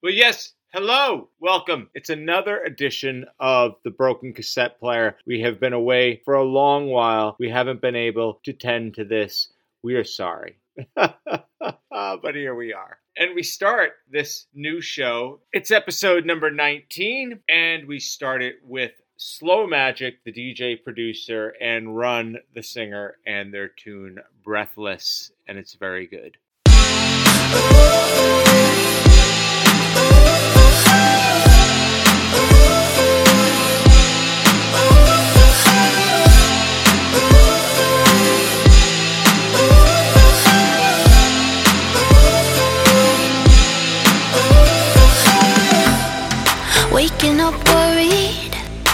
Well, yes. Hello, welcome. It's another edition of the Broken Cassette Player. We have been away for a long while. We haven't been able to tend to this. We are sorry. but here we are. And we start this new show. It's episode number 19, and we start it with Slow Magic, the DJ producer, and Run, the singer, and their tune Breathless, and it's very good.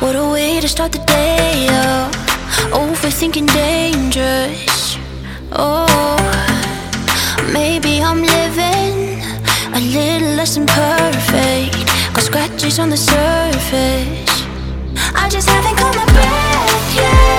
What a way to start the day. Oh, overthinking dangerous. Oh, maybe I'm living a little less than perfect. Got scratches on the surface. I just haven't caught my breath yet,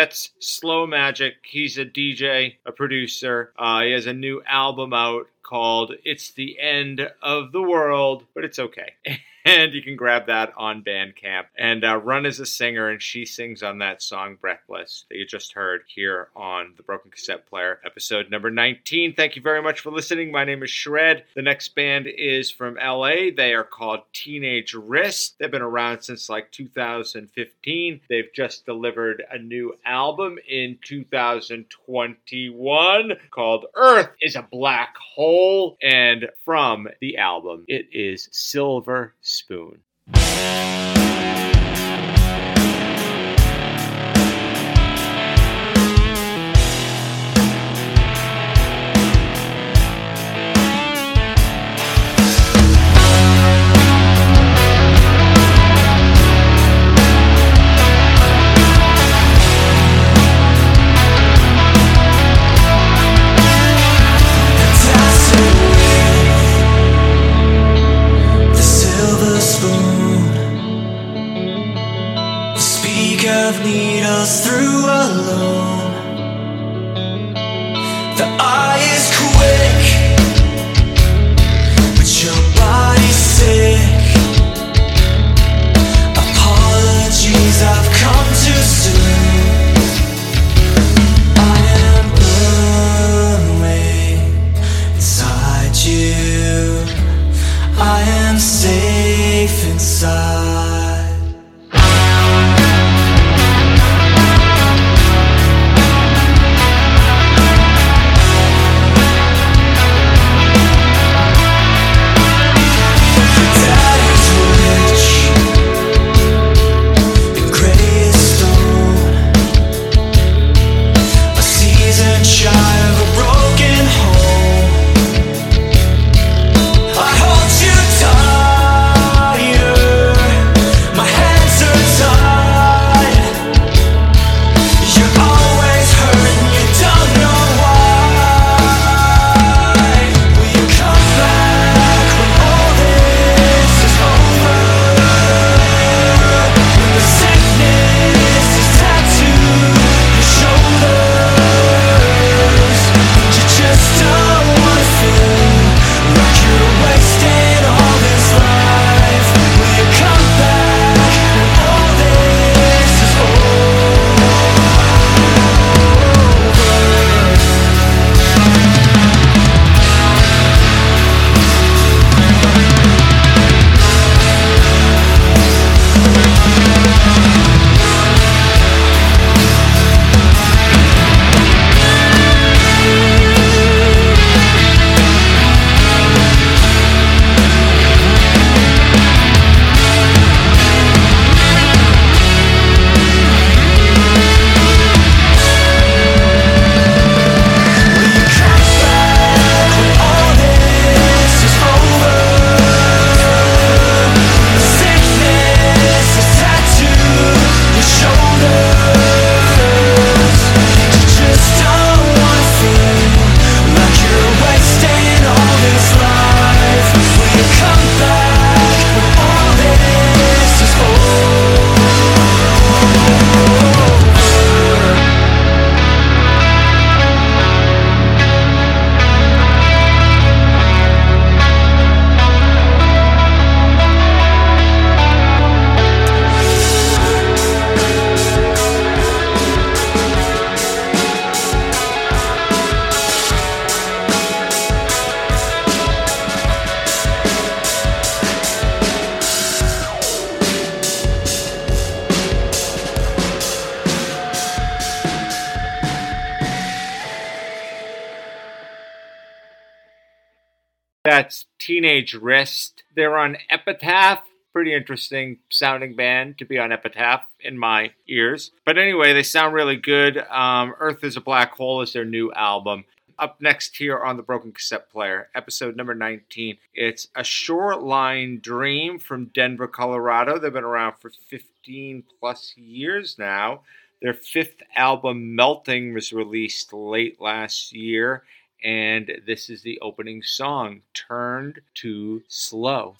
that's Slow Magic. He's a DJ, a producer. Uh, he has a new album out called It's the End of the World, but it's okay. And you can grab that on Bandcamp. And uh, Run is a singer, and she sings on that song Breathless that you just heard here on the Broken Cassette Player, episode number 19. Thank you very much for listening. My name is Shred. The next band is from LA. They are called Teenage Wrist. They've been around since like 2015. They've just delivered a new album in 2021 called Earth is a Black Hole. And from the album, it is Silver spoon lead us through alone. That's Teenage Wrist. They're on Epitaph. Pretty interesting sounding band to be on Epitaph in my ears. But anyway, they sound really good. Um, Earth is a Black Hole is their new album. Up next here on the Broken Cassette Player, episode number 19. It's A Shoreline Dream from Denver, Colorado. They've been around for 15 plus years now. Their fifth album, Melting, was released late last year and this is the opening song, Turned to Slow.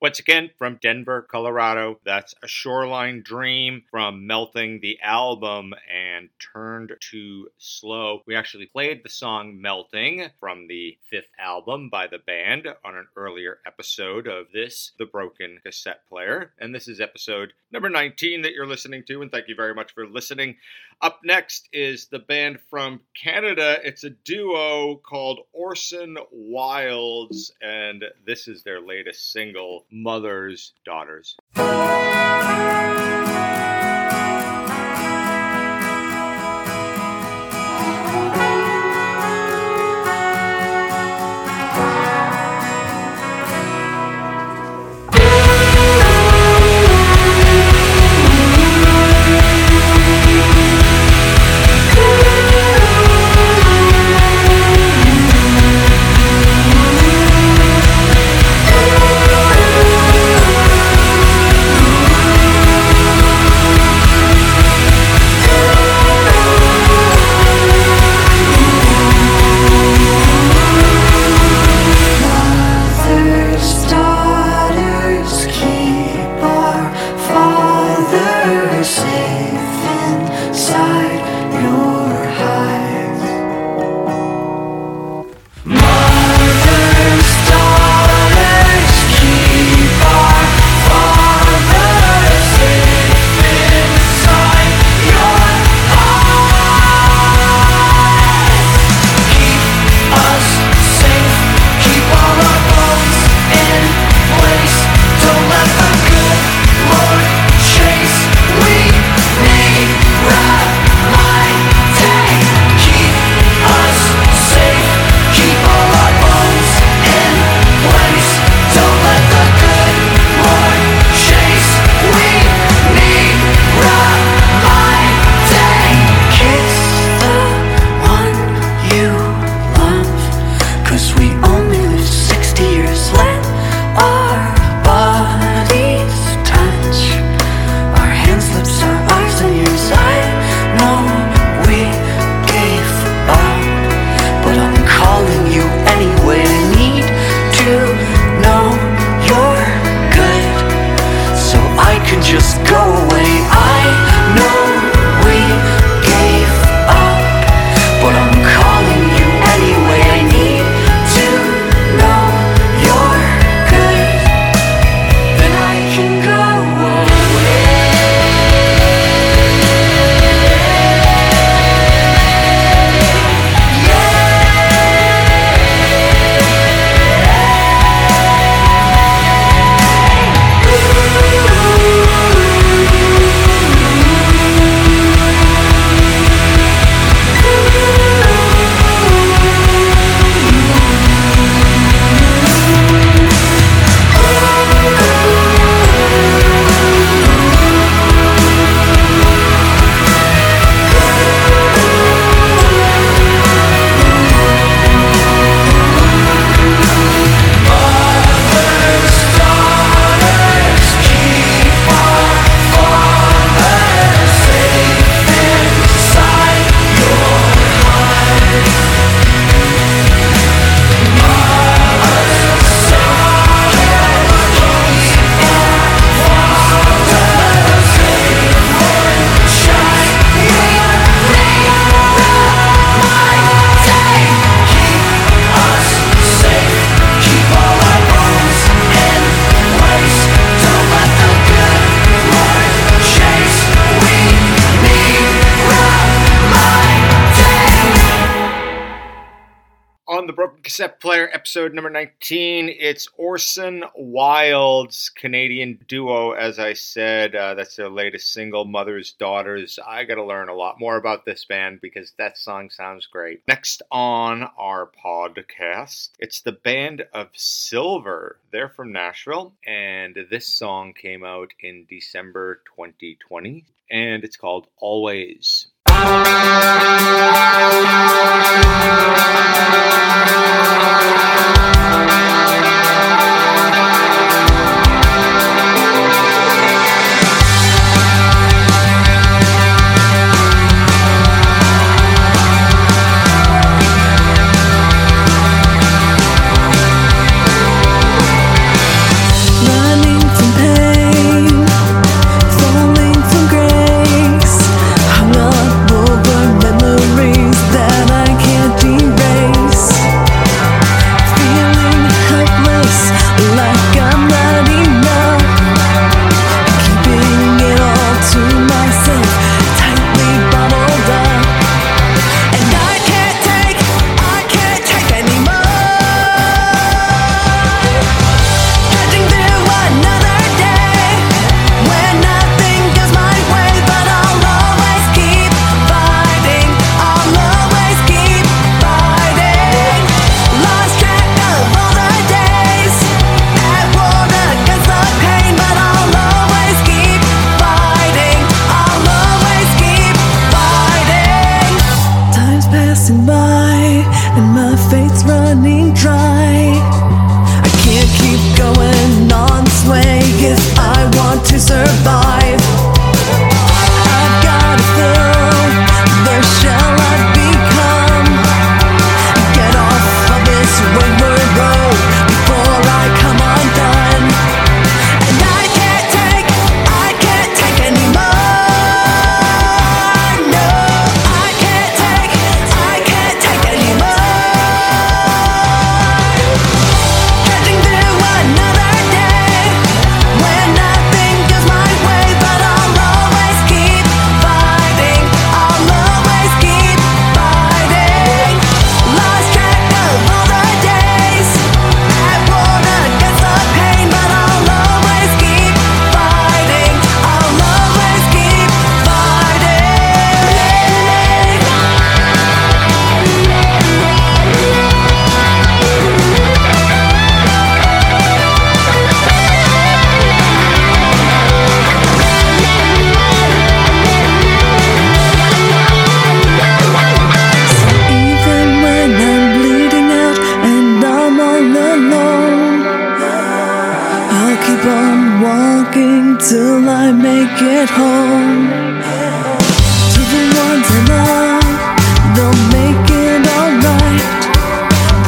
Once again, from Denver, Colorado, that's A Shoreline Dream from Melting the album and Turned to Slow. We actually played the song Melting from the fifth album by the band on an earlier episode of this, The Broken Cassette Player. And this is episode number 19 that you're listening to, and thank you very much for listening. Up next is the band from Canada. It's a duo called Orson Wilds, and this is their latest single, Mothers, Daughters. Cassette Player, episode number 19, it's Orson Wilde's Canadian duo, as I said. Uh, that's their latest single, Mother's Daughters. I got to learn a lot more about this band because that song sounds great. Next on our podcast, it's the band of Silver. They're from Nashville, and this song came out in December 2020, and it's called Always. Run walking till I make it home. To the ones I love, they'll make it alright.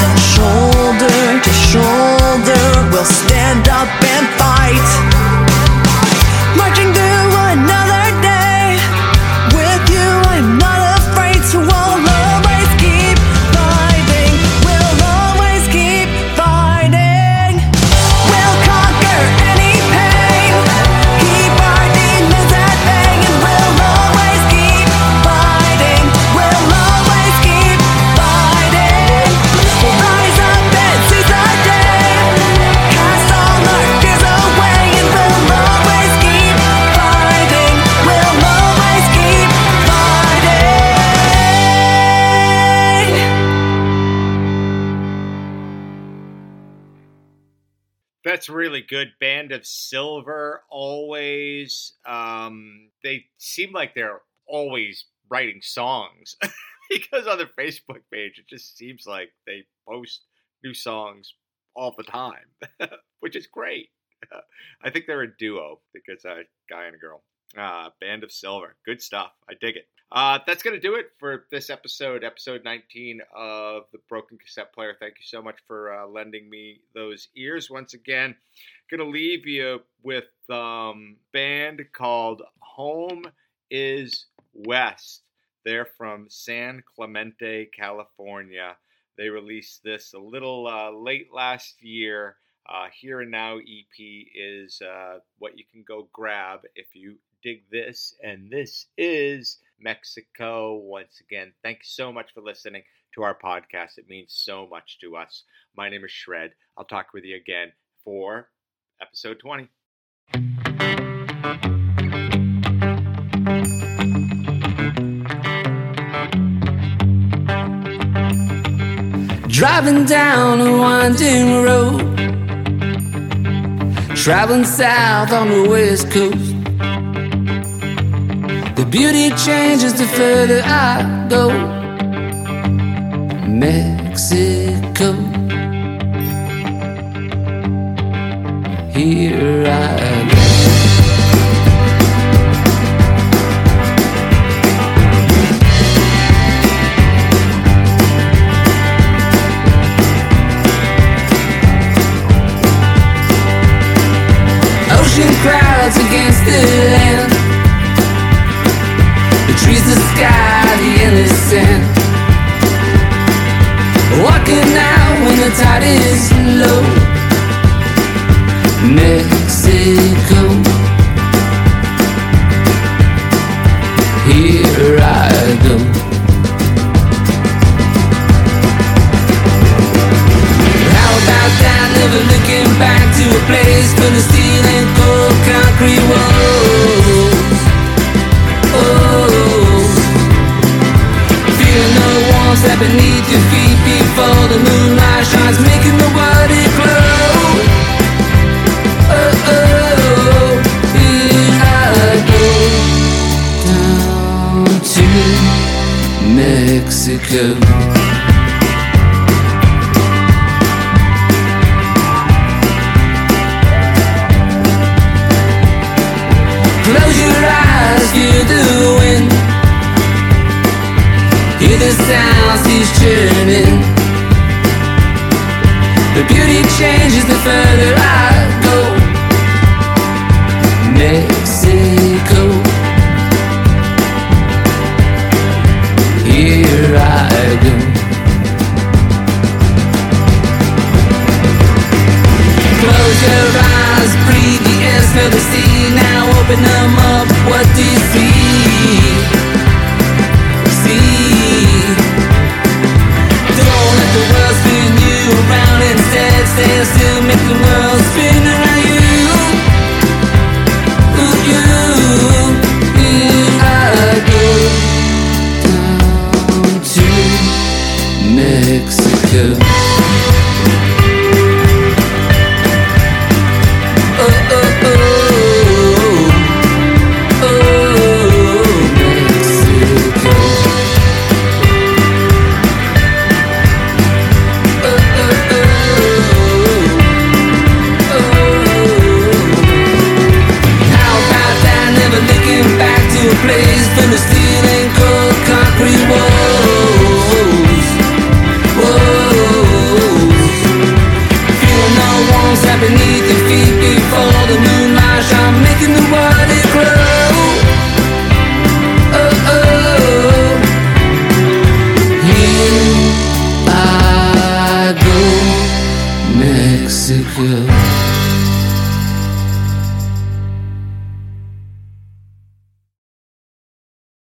Then shoulder to shoulder, we'll stand up and fight. That's really good. Band of Silver, always. Um, they seem like they're always writing songs because on their Facebook page, it just seems like they post new songs all the time, which is great. I think they're a duo because a guy and a girl. Uh, Band of Silver, good stuff. I dig it. Uh, that's going to do it for this episode, episode 19 of The Broken Cassette Player. Thank you so much for uh, lending me those ears once again. Going to leave you with um, band called Home is West. They're from San Clemente, California. They released this a little uh, late last year. Uh, Here and Now EP is uh, what you can go grab if you dig this. And this is Mexico. Once again, thank you so much for listening to our podcast. It means so much to us. My name is Shred. I'll talk with you again for episode 20. Driving down a winding road, traveling south on the west coast. The beauty changes the further I go. Mexico. Place full of steel and cold concrete walls. Oh, feeling the warmth that beneath your feet before the moonlight